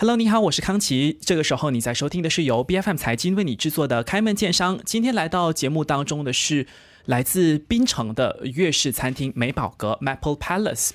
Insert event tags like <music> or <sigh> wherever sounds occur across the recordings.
Hello，你好，我是康琪。这个时候你在收听的是由 B F M 财经为你制作的《开门见商》。今天来到节目当中的是来自槟城的粤式餐厅美宝阁 Maple Palace。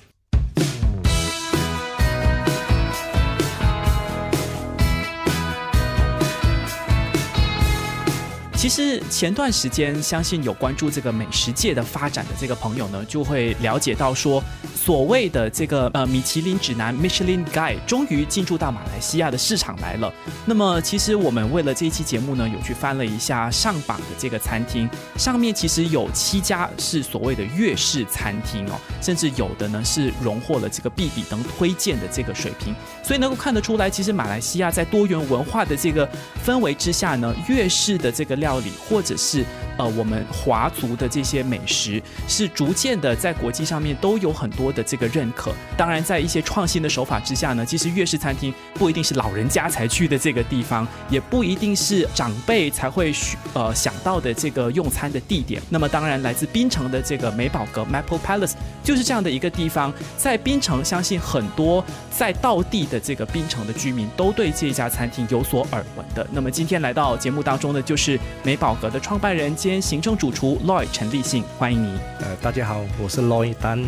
其实前段时间，相信有关注这个美食界的发展的这个朋友呢，就会了解到说，所谓的这个呃米其林指南 Michelin Guide 终于进驻到马来西亚的市场来了。那么，其实我们为了这一期节目呢，有去翻了一下上榜的这个餐厅，上面其实有七家是所谓的粤式餐厅哦，甚至有的呢是荣获了这个必比登推荐的这个水平。所以能够看得出来，其实马来西亚在多元文化的这个氛围之下呢，粤式的这个料理，或者是呃我们华族的这些美食，是逐渐的在国际上面都有很多的这个认可。当然，在一些创新的手法之下呢，其实粤式餐厅不一定是老人家才去的这个地方，也不一定是长辈才会呃想到的这个用餐的地点。那么，当然来自槟城的这个美宝阁 Maple Palace 就是这样的一个地方。在槟城，相信很多在道地的这个槟城的居民都对这家餐厅有所耳闻的。那么今天来到节目当中的就是美宝阁的创办人兼行政主厨 Loy 陈立信，欢迎你。呃，大家好，我是 Loy 丹，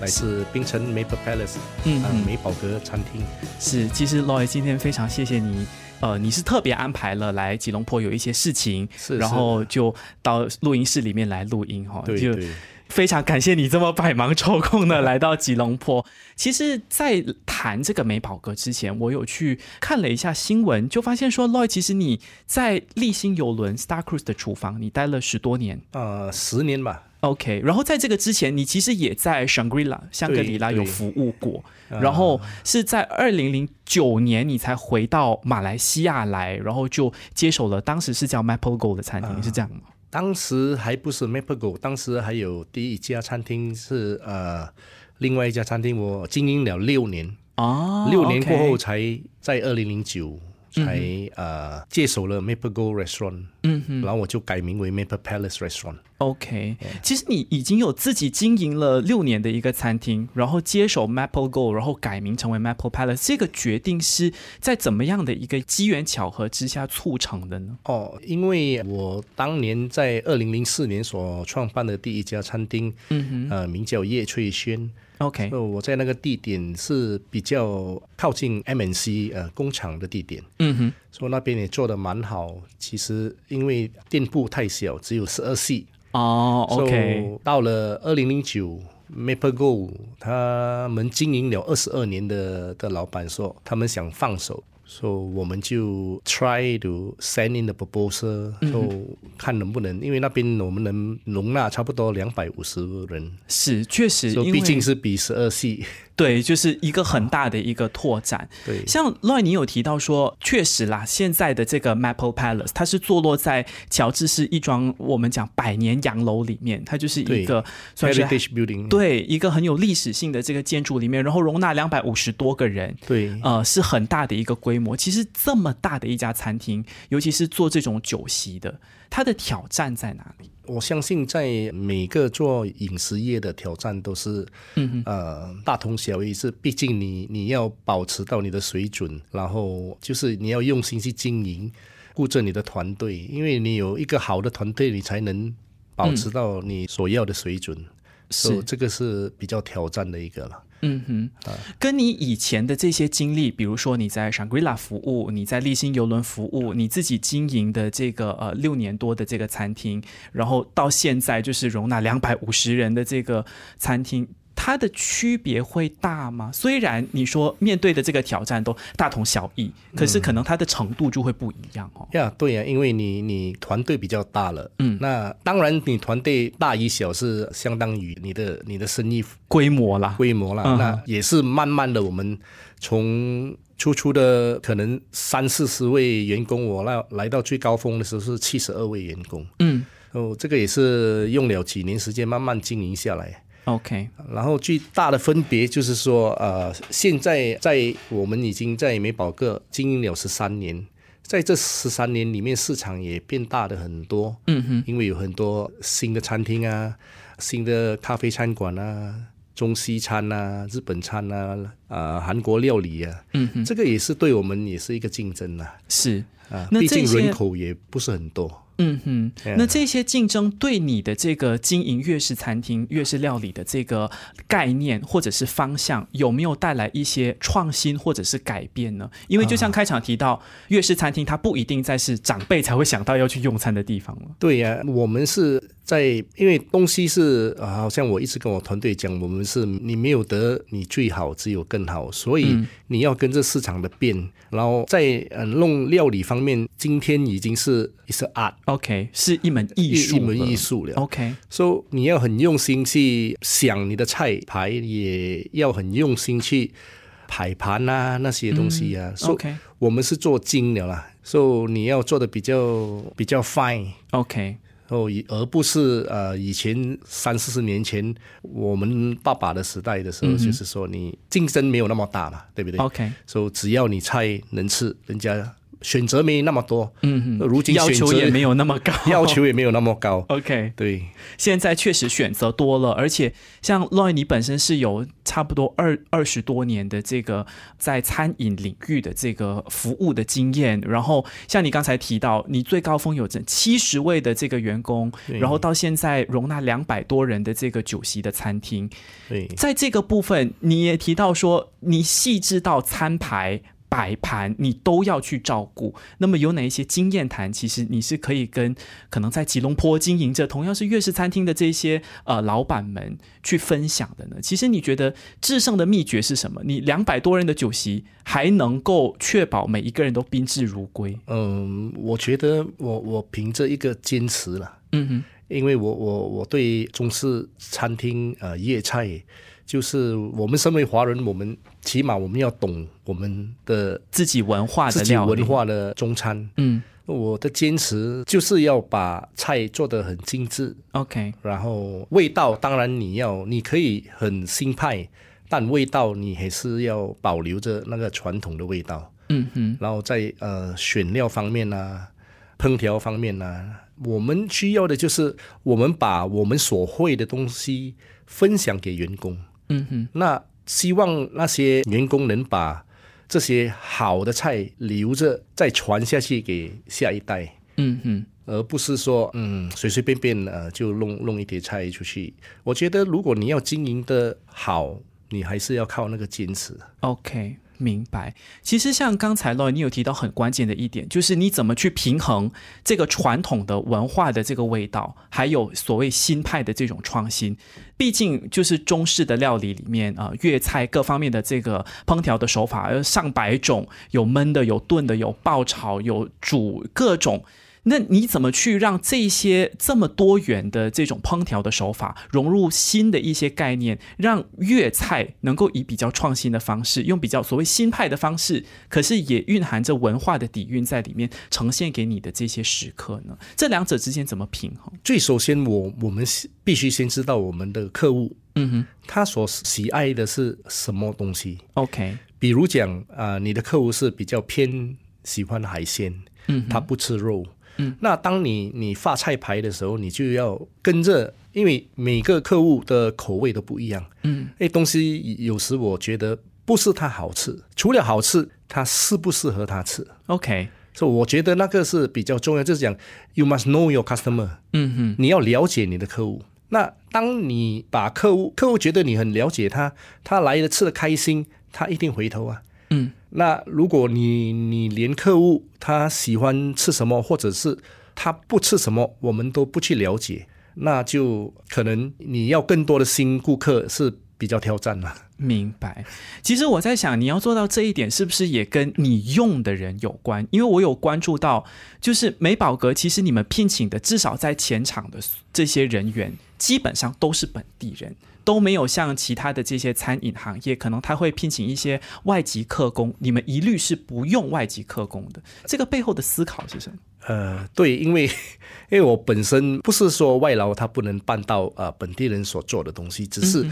来自槟城 Maple Palace，嗯，美宝阁餐厅。是，其实 Loy 今天非常谢谢你，呃，你是特别安排了来吉隆坡有一些事情，是，然后就到录音室里面来录音哈，对对。非常感谢你这么百忙抽空的来到吉隆坡。<laughs> 其实，在谈这个美宝阁之前，我有去看了一下新闻，就发现说，Loy，其实你在立新游轮 Star Cruise 的厨房，你待了十多年，呃，十年吧。OK，然后在这个之前，你其实也在 Shangri-La 香格里拉有服务过，然后是在二零零九年你才回到马来西亚来，然后就接手了当时是叫 Maple Gold 的餐厅，是这样吗？当时还不是 Maple Go，当时还有第一家餐厅是呃，另外一家餐厅我经营了六年啊，六年过后才在二零零九。才呃接手了 Maple Go Restaurant，嗯哼，然后我就改名为 Maple Palace Restaurant。OK，其实你已经有自己经营了六年的一个餐厅，然后接手 Maple Go，然后改名成为 Maple Palace，这个决定是在怎么样的一个机缘巧合之下促成的呢？哦，因为我当年在二零零四年所创办的第一家餐厅，嗯哼，呃，名叫叶翠轩。OK，我在那个地点是比较靠近 MNC 呃工厂的地点，嗯哼，所以那边也做的蛮好。其实因为店铺太小，只有十二系哦，OK。到了二零零九，Maple Go 他们经营了二十二年的的老板说，他们想放手。所以我们就 try to send in the proposal，就看能不能，因为那边我们能容纳差不多两百五十人。是，确实，毕竟是比十二系。<laughs> 对，就是一个很大的一个拓展。对，像 Loy，你有提到说，确实啦，现在的这个 Maple Palace，它是坐落在乔治市一幢我们讲百年洋楼里面，它就是一个算是 building，对，一个很有历史性的这个建筑里面，然后容纳两百五十多个人。对，呃，是很大的一个规模。其实这么大的一家餐厅，尤其是做这种酒席的，它的挑战在哪里？我相信，在每个做饮食业的挑战都是，呃，大同小异。是，毕竟你你要保持到你的水准，然后就是你要用心去经营，顾着你的团队，因为你有一个好的团队，你才能保持到你所要的水准。是，这个是比较挑战的一个了。嗯哼，跟你以前的这些经历，比如说你在 Shangri-La 服务，你在立新游轮服务，你自己经营的这个呃六年多的这个餐厅，然后到现在就是容纳两百五十人的这个餐厅。它的区别会大吗？虽然你说面对的这个挑战都大同小异，可是可能它的程度就会不一样哦。呀，对呀，因为你你团队比较大了，嗯，那当然你团队大与小是相当于你的你的生意规模啦，规模啦。那也是慢慢的，我们从初初的可能三四十位员工，我那来到最高峰的时候是七十二位员工，嗯，哦，这个也是用了几年时间慢慢经营下来。OK，然后最大的分别就是说，呃，现在在我们已经在美宝阁经营了十三年，在这十三年里面，市场也变大的很多。嗯哼，因为有很多新的餐厅啊，新的咖啡餐馆啊，中西餐啊，日本餐啊，呃韩国料理啊，嗯哼，这个也是对我们也是一个竞争呐、是。啊，毕竟人口也不是很多。嗯哼，那这些竞争对你的这个经营粤式餐厅、粤式料理的这个概念或者是方向，有没有带来一些创新或者是改变呢？因为就像开场提到，粤式餐厅它不一定再是长辈才会想到要去用餐的地方了。对呀、我们是在，因为东西是啊，好像我一直跟我团队讲，我们是你没有得你最好，只有更好，所以你要跟着市场的变，然后在呃弄料理方面，今天已经是是 art OK，是一门艺术，一门艺。术了。OK，所以你要很用心去想你的菜牌，也要很用心去排盘啊那些东西啊。OK 我们是做精的啦，所以你要做的比较比较 fine。哦，以而不是呃，以前三四十年前我们爸爸的时代的时候，就是说你竞争没有那么大嘛，对不对？OK 所以只要你菜能吃，人家选择没那么多，嗯如今 <laughs> 要求也没有那么高，要求也没有那么高，OK。对，现在确实选择多了，而且像 Loy，你本身是有差不多二二十多年的这个在餐饮领域的这个服务的经验，然后像你刚才提到，你最高峰有整七十位的这个员工，然后到现在容纳两百多人的这个酒席的餐厅，对，在这个部分你也提到说，你细致到餐牌。摆盘你都要去照顾，那么有哪一些经验谈？其实你是可以跟可能在吉隆坡经营着同样是粤式餐厅的这些呃老板们去分享的呢？其实你觉得制胜的秘诀是什么？你两百多人的酒席还能够确保每一个人都宾至如归？嗯，我觉得我我凭着一个坚持了，嗯哼，因为我我我对中式餐厅呃粤菜，就是我们身为华人，我们起码我们要懂我们的自己文化自己的文，化的中餐。嗯我的坚持就是要把菜做得很精致，，OK，然后味道当然你要你可以很新派，但味道你还是要保留着那个传统的味道。嗯嗯，然后在呃选料方面啊，烹调方面啊，我们需要的就是我们把我们所会的东西分享给员工。嗯哼，那希望那些员工能把这些好的菜留着，再传下去给下一代。嗯哼。而不是说，嗯，随随便便呃就弄弄一碟菜出去。我觉得，如果你要经营的好，你还是要靠那个坚持。OK，明白。其实像刚才罗你有提到很关键的一点，就是你怎么去平衡这个传统的文化的这个味道，还有所谓新派的这种创新。毕竟就是中式的料理里面啊、粤菜各方面的这个烹调的手法，有上百种，有焖的，有炖的，有爆炒，有煮各种。那你怎么去让这些这么多元的这种烹调的手法融入新的一些概念，让粤菜能够以比较创新的方式，用比较所谓新派的方式，可是也蕴含着文化的底蕴在里面，呈现给你的这些食客呢？这两者之间怎么平衡？最首先我，我们必须先知道我们的客户嗯哼他所喜爱的是什么东西。，OK，比如讲啊、呃你的客户是比较偏喜欢海鲜，嗯他不吃肉。嗯，那当你你发菜牌的时候，你就要跟着，因为每个客户的口味都不一样。嗯，哎，东西有时我觉得不是它好吃，除了好吃，它适不适合他吃。OK，所以我觉得那个是比较重要，就是讲 you must know your customer，嗯哼，你要了解你的客户。那当你把客户客户觉得你很了解他，他来了吃的开心，他一定回头啊。嗯，那如果你你连客户他喜欢吃什么，或者是他不吃什么，我们都不去了解，那就可能你要更多的新顾客是比较挑战了。明白。其实我在想，你要做到这一点，是不是也跟你用的人有关？因为我有关注到，就是美宝阁，其实你们聘请的至少在前场的这些人员，基本上都是本地人。都没有像其他的这些餐饮行业，可能他会聘请一些外籍客工，你们一律是不用外籍客工的。这个背后的思考是什么？呃，对，因为 <laughs> 因为我本身不是说外劳他不能办到呃本地人所做的东西，只是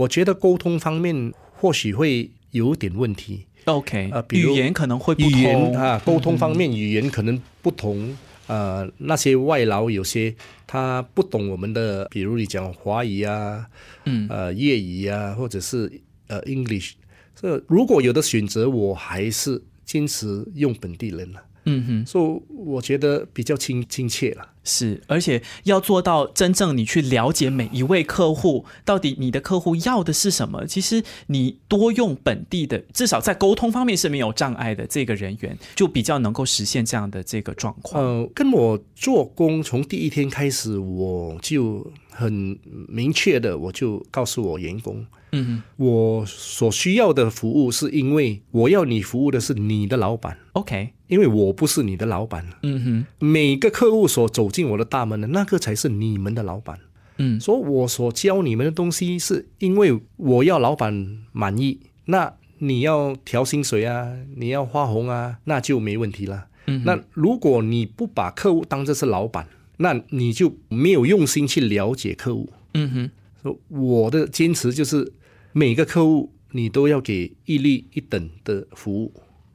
我觉得沟通方面或许会有点问题。OK，、呃比如语言可能会不语言同啊，沟通方面语言可能不同。呃，那些外劳有些他不懂我们的，比如你讲华语啊，嗯呃粤语啊，或者是呃 English，这如果有的选择，我还是坚持用本地人了。嗯哼，所以我觉得比较亲亲切了。是，而且要做到真正你去了解每一位客户，到底你的客户要的是什么。其实你多用本地的，至少在沟通方面是没有障碍的这个人员，就比较能够实现这样的这个状况。呃，跟我做工从第一天开始，我就很明确的，我就告诉我员工，嗯我所需要的服务是因为我要你服务的是你的老板，，OK，因为我不是你的老板。嗯哼，每个客户所走进我的大门的那个才是你们的老板。嗯所以我所教你们的东西，是因为我要老板满意。那你要调薪水啊，你要花红啊，那就没问题了。嗯那如果你不把客户当这是老板，那你就没有用心去了解客户。嗯哼，说我的坚持就是每个客户你都要给一律一等的服务。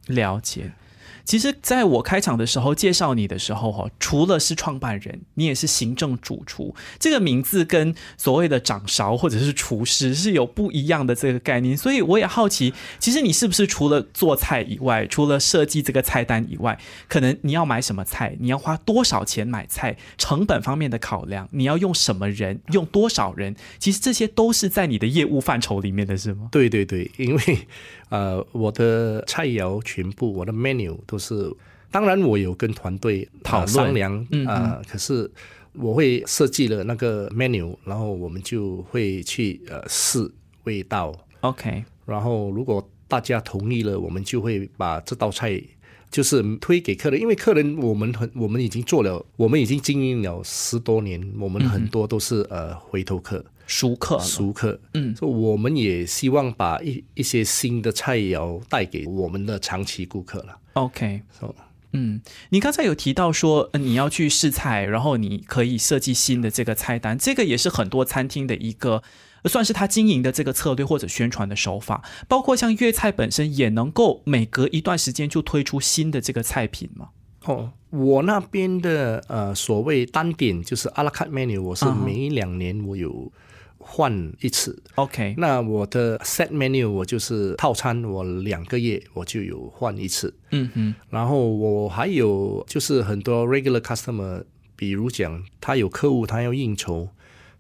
了解。其实，在我开场的时候介绍你的时候，哈，除了是创办人，你也是行政主厨。这个名字跟所谓的掌勺或者是厨师是有不一样的这个概念，所以我也好奇，其实你是不是除了做菜以外，除了设计这个菜单以外，可能你要买什么菜，你要花多少钱买菜，成本方面的考量，你要用什么人，用多少人，其实这些都是在你的业务范畴里面的，是吗？对对对，因为呃，我的菜肴全部我的 menu 都是，当然我有跟团队呃讨论商量嗯啊、呃可是我会设计了那个 menu，然后我们就会去呃试味道，OK，然后如果大家同意了，我们就会把这道菜。就是推给客人，因为客人我们很我们已经做了，我们已经经营了十多年，我们很多都是、呃回头客。熟客，熟客，嗯所以我们也希望把一一些新的菜肴带给我们的长期顾客了。OK，哦嗯，你刚才有提到说、呃你要去试菜，然后你可以设计新的这个菜单，这个也是很多餐厅的一个。呃算是他经营的这个策略或者宣传的手法，包括像粤菜本身也能够每隔一段时间就推出新的这个菜品嘛。哦，我那边的呃所谓单点就是阿拉卡 menu，我是每两年我有换一次。OK，那我的 set menu 我就是套餐，我两个月我就有换一次。嗯哼，然后我还有就是很多 regular customer，比如讲他有客户他要应酬，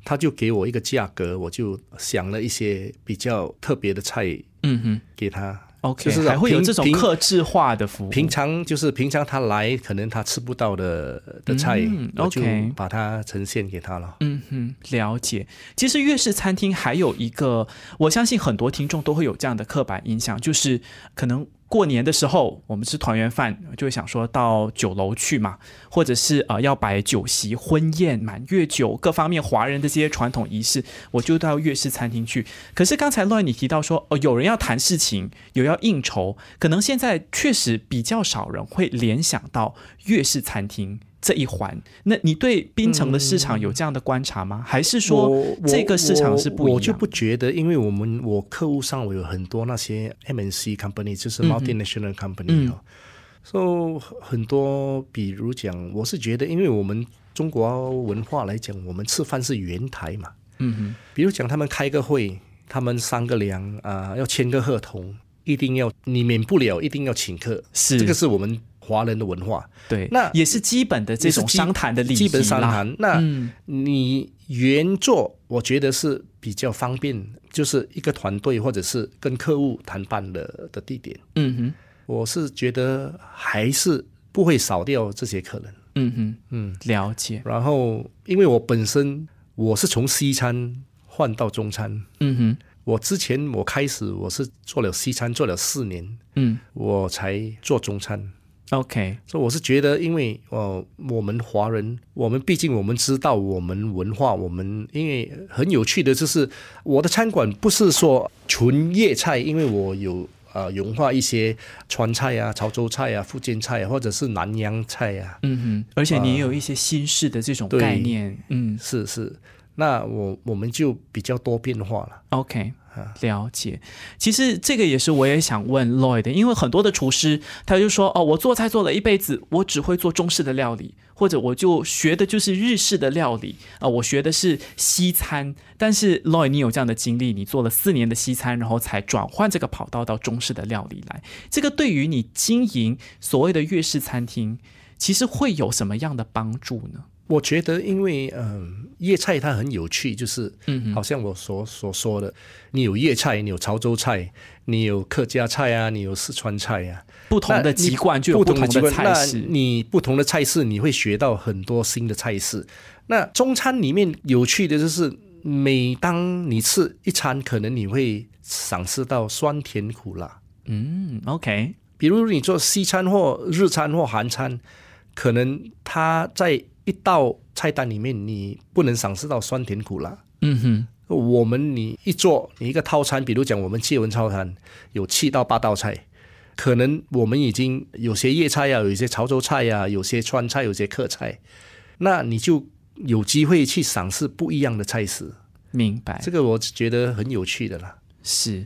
他就给我一个价格，我就想了一些比较特别的菜嗯哼给他。，OK，就是还会有这种平克制化的服务。平常就是平常他来，可能他吃不到的的菜，嗯我就 OK 把它呈现给他了。嗯哼，了解。其实粤式餐厅还有一个，我相信很多听众都会有这样的刻板印象，就是可能过年的时候我们吃团圆饭，就会想说到酒楼去嘛，或者是呃要摆酒席、婚宴、满月酒各方面华人的这些传统仪式，我就到粤式餐厅去。可是刚才乱你提到说，哦，有人要谈事情，有要应酬，可能现在确实比较少人会联想到粤式餐厅。这一环，那你对槟城的市场有这样的观察吗？还是说这个市场是不一样？我我就不觉得，因为我们我客户上我有很多那些 MNC company，就是嗯 multinational company 哦，所以很多，比如讲，我是觉得，因为我们中国文化来讲，我们吃饭是圆台嘛，嗯哼，比如讲他们开个会，他们商个量啊、要签个合同，一定要你免不了一定要请客，是。这个是我们华人的文化。对，那也是基本的这种商谈的礼仪基本商啦谈。那嗯你原作，我觉得是比较方便，就是一个团队或者是跟客户谈判的的地点。嗯哼，我是觉得还是不会少掉这些客人。嗯哼，嗯，了解。然后因为我本身我是从西餐换到中餐，嗯哼，我之前我开始我是做了西餐做了四年，嗯我才做中餐。，OK，所以我是觉得，因为呃，我们华人，我们毕竟我们知道我们文化，我们因为很有趣的就是，我的餐馆不是说纯粤菜，因为我有呃融化一些川菜啊、潮州菜啊、福建菜啊，或者是南洋菜啊，嗯哼，而且你也有一些新式的这种概念。嗯。是是，那我我们就比较多变化了。，OK，了解，其实这个也是我也想问 Loy 的，因为很多的厨师他就说哦，我做菜做了一辈子，我只会做中式的料理，或者我就学的就是日式的料理啊，我学的是西餐。但是 Loy，你有这样的经历，你做了四年的西餐，然后才转换这个跑道到中式的料理来，这个对于你经营所谓的粤式餐厅，其实会有什么样的帮助呢？我觉得，因为嗯，粤菜它很有趣，就是嗯，好像我所所说的，你有粤菜，你有潮州菜，你有客家菜啊，你有四川菜啊，不同的籍贯就有不同的菜式。你不同的菜式，你会学到很多新的菜式。那中餐里面有趣的就是，每当你吃一餐，可能你会赏识到酸甜苦辣。嗯，OK。比如你做西餐或日餐或韩餐，可能它在一道菜单里面，你不能赏识到酸甜苦辣。嗯哼，我们你一做你一个套餐，比如讲我们借文套餐有七到八道菜，可能我们已经有些粤菜呀，有一些潮州菜呀，有些川菜，有些客菜，那你就有机会去赏识不一样的菜式。明白，这个我觉得很有趣的啦。是。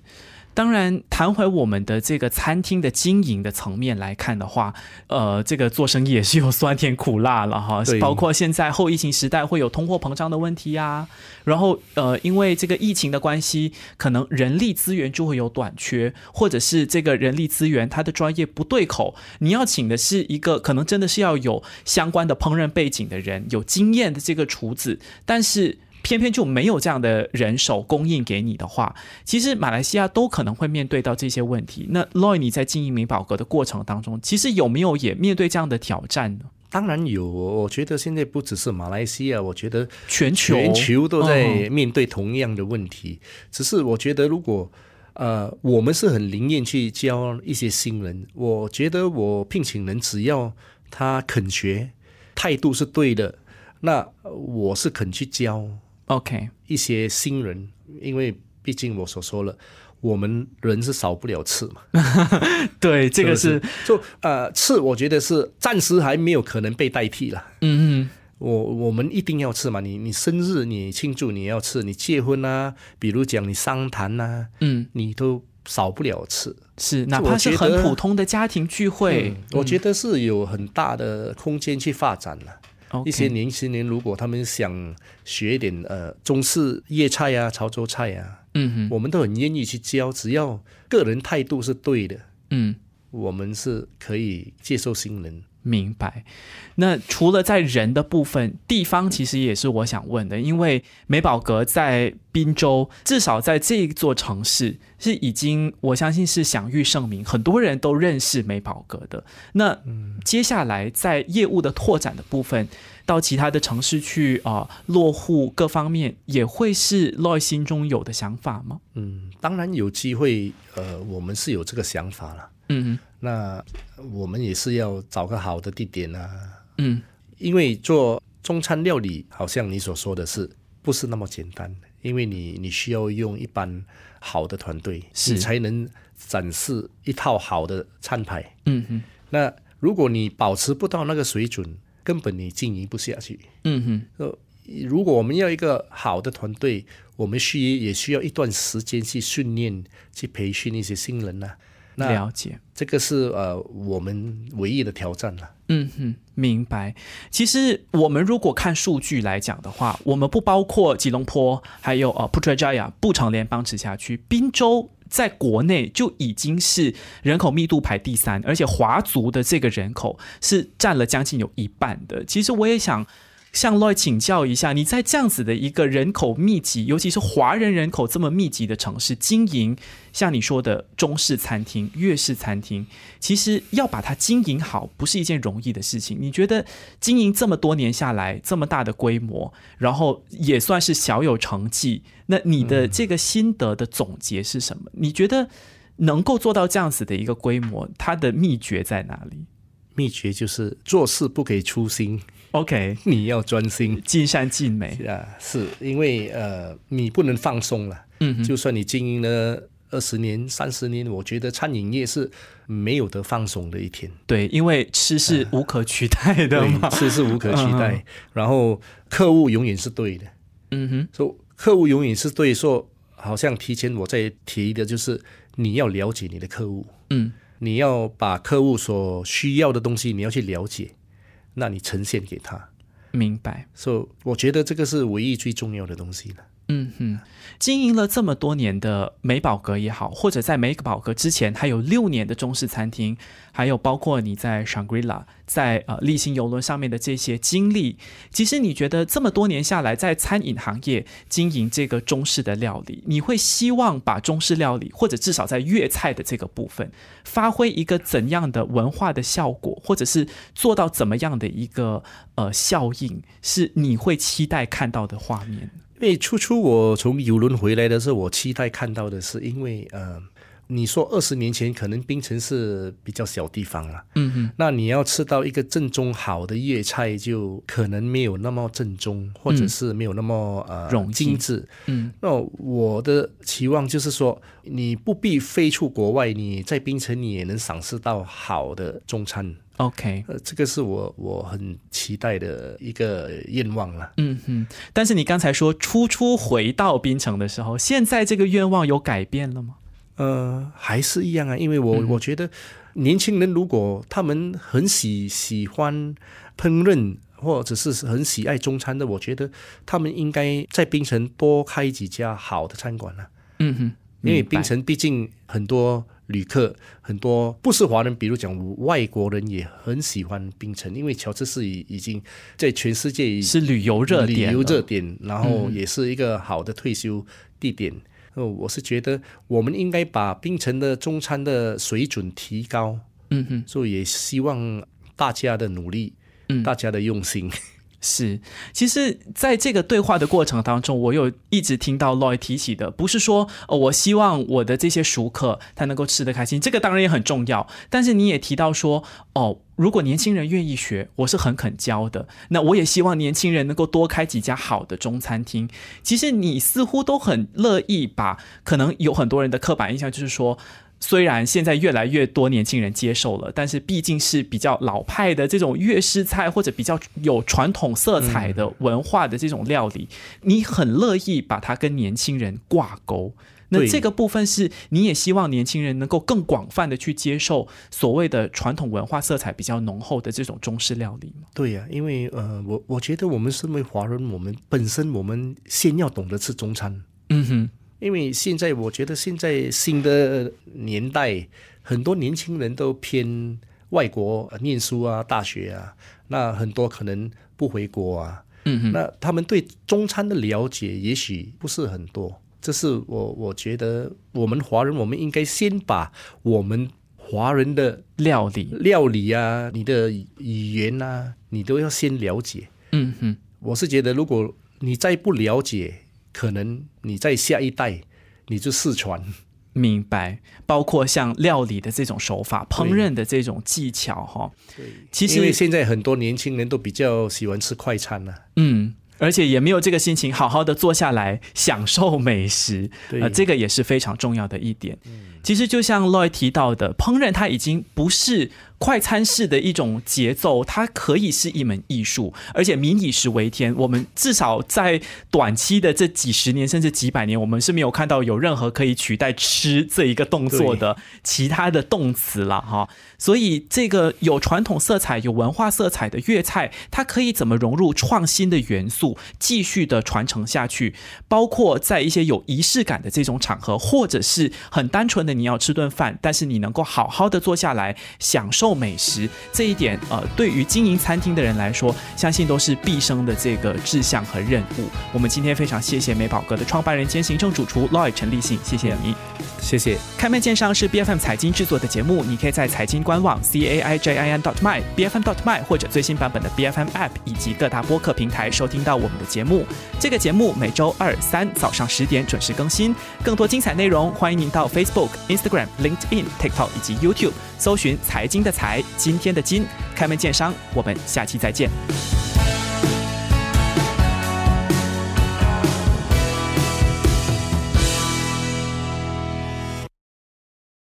当然，谈回我们的这个餐厅的经营的层面来看的话，呃，这个做生意也是有酸甜苦辣了哈。<laughs> 包括现在后疫情时代会有通货膨胀的问题呀，然后呃，因为这个疫情的关系，可能人力资源就会有短缺，或者是这个人力资源它的专业不对口，你要请的是一个可能真的是要有相关的烹饪背景的人，有经验的这个厨子，但是。偏偏就没有这样的人手供应给你的话，其实马来西亚都可能会面对到这些问题。那 Loy，你在经营美宝阁的过程当中，其实有没有也面对这样的挑战呢？当然有，我觉得现在不只是马来西亚，我觉得全球全球都在面对同样的问题。只是我觉得，如果呃，我们是很灵验去教一些新人，我觉得我聘请人只要他肯学，态度是对的，那我是肯去教。OK，一些新人，因为毕竟我所说了，我们人是少不了刺嘛。<laughs> 对，这个是就呃刺，我觉得是暂时还没有可能被代替了。嗯嗯，我我们一定要吃嘛，你你生日你庆祝你要吃，你结婚啊，比如讲你商谈呐，嗯，你都少不了吃。是，哪怕是很普通的家庭聚会，我觉得是有很大的空间去发展了。一些年轻人如果他们想学一点呃中式粤菜啊、潮州菜啊，嗯哼，我们都很愿意去教，只要个人态度是对的，嗯，我们是可以接受新人。明白。那除了在人的部分，地方其实也是我想问的，因为美宝阁在滨州，至少在这一座城市是已经，我相信是享誉盛名，很多人都认识美宝阁的。那接下来在业务的拓展的部分，到其他的城市去啊落户，各方面也会是 Loy 心中有的想法吗？嗯，当然有机会，呃，我们是有这个想法了。嗯嗯。那我们也是要找个好的地点啊，嗯，因为做中餐料理，好像你所说的是不是那么简单？因为你你需要用一般好的团队，你才能展示一套好的餐牌。嗯哼，那如果你保持不到那个水准，根本你经营不下去。嗯哼，呃，如果我们要一个好的团队，我们需也需要一段时间去训练、去培训一些新人呢。了解，这个是呃我们唯一的挑战了。嗯哼，明白。其实我们如果看数据来讲的话，我们不包括吉隆坡，还有呃 Putrajaya 布城联邦直辖区，滨州在国内就已经是人口密度排第三，而且华族的这个人口是占了将近有一半的。其实我也想。向 Loy 请教一下，你在这样子的一个人口密集，尤其是华人人口这么密集的城市经营，像你说的中式餐厅、粤式餐厅，其实要把它经营好，不是一件容易的事情。你觉得经营这么多年下来，这么大的规模，然后也算是小有成绩，那你的这个心得的总结是什么？你觉得能够做到这样子的一个规模，它的秘诀在哪里？秘诀就是做事不给粗心。OK，你要专心，尽善尽美啊！是因为呃，你不能放松了。嗯，就算你经营了二十年、三十年，我觉得餐饮业是没有得放松的一天。对，因为吃是无可取代的嘛，吃是无可取代。然后客户永远是对的。嗯哼，说客户永远是对，说好像提前我在提的就是你要了解你的客户，嗯，你要把客户所需要的东西你要去了解，那你呈现给他。明白。所以我觉得这个是唯一最重要的东西了。嗯嗯，经营了这么多年的美宝阁也好，或者在美宝阁之前还有六年的中式餐厅，还有包括你在 Shangri-La、在呃丽星游轮上面的这些经历，其实你觉得这么多年下来，在餐饮行业经营这个中式的料理，你会希望把中式料理，或者至少在粤菜的这个部分，发挥一个怎样的文化的效果，或者是做到怎么样的一个呃效应，是你会期待看到的画面？因为初初我从游轮回来的时候，我期待看到的是，因为呃，你说二十年前可能槟城是比较小地方了，嗯哼，那你要吃到一个正宗好的粤菜，就可能没有那么正宗，或者是没有那么呃精致。嗯那我的期望就是说，你不必飞出国外，你在槟城你也能赏识到好的中餐。，OK。呃，这个是我我很期待的一个愿望了。嗯哼，但是你刚才说初初回到槟城的时候，现在这个愿望有改变了吗？呃，还是一样啊，因为我、我觉得年轻人如果他们很喜喜欢烹饪，或者是很喜爱中餐的，我觉得他们应该在槟城多开几家好的餐馆了、嗯哼，因为槟城毕竟很多旅客，很多不是华人，比如讲外国人也很喜欢槟城，因为乔治市已已经在全世界是旅游热点，旅游热点，然后也是一个好的退休地点。呃，我是觉得我们应该把槟城的中餐的水准提高，嗯哼，所以也希望大家的努力，嗯大家的用心。是，其实在这个对话的过程当中，我有一直听到 Loy 提起的，不是说呃，我希望我的这些熟客他能够吃得开心，这个当然也很重要。但是你也提到说，哦，如果年轻人愿意学，我是很肯教的。那我也希望年轻人能够多开几家好的中餐厅。其实你似乎都很乐意把，可能有很多人的刻板印象就是说。虽然现在越来越多年轻人接受了，但是毕竟是比较老派的这种粤式菜，或者比较有传统色彩的文化的这种料理，你很乐意把它跟年轻人挂钩。那这个部分是你也希望年轻人能够更广泛的去接受所谓的传统文化色彩比较浓厚的这种中式料理吗？对呀、因为呃，我我觉得我们身为华人，我们本身我们先要懂得吃中餐。嗯哼，因为现在我觉得现在新的年代，很多年轻人都偏外国呃念书啊、大学啊，那很多可能不回国啊，嗯哼，那他们对中餐的了解也许不是很多。这是我我觉得我们华人，我们应该先把我们华人的料理，料理啊、你的语言啊，你都要先了解。嗯哼，我是觉得，如果你再不了解，可能你在下一代你就失传。明白。包括像料理的这种手法、烹饪的这种技巧，哈，其因为实现在很多年轻人都比较喜欢吃快餐了、嗯。而且也没有这个心情，好好的坐下来享受美食，对呃，这个也是非常重要的一点。其实就像 Loy 提到的，烹饪它已经不是快餐式的一种节奏，它可以是一门艺术，而且民以食为天。我们至少在短期的这几十年甚至几百年，我们是没有看到有任何可以取代吃这一个动作的其他的动词了哈。所以这个有传统色彩、有文化色彩的粤菜，它可以怎么融入创新的元素，继续的传承下去？包括在一些有仪式感的这种场合，或者是很单纯的你要吃顿饭，但是你能够好好的坐下来享受美食，这一点呃，对于经营餐厅的人来说，相信都是毕生的这个志向和任务。我们今天非常谢谢美宝阁的创办人兼行政主厨 Loy 陈立信，谢谢你。谢谢。开门见山是 B F M 财经制作的节目，你可以在财经官网 c a i j i n dot my b f m dot my 或者最新版本的 B F M App 以及各大播客平台收听到我们的节目。这个节目每周二三早上十点准时更新，更多精彩内容欢迎您到 Facebook、Instagram、LinkedIn、TikTok 以及 YouTube 搜寻“财经的财，今天的金”，开门见商。我们下期再见。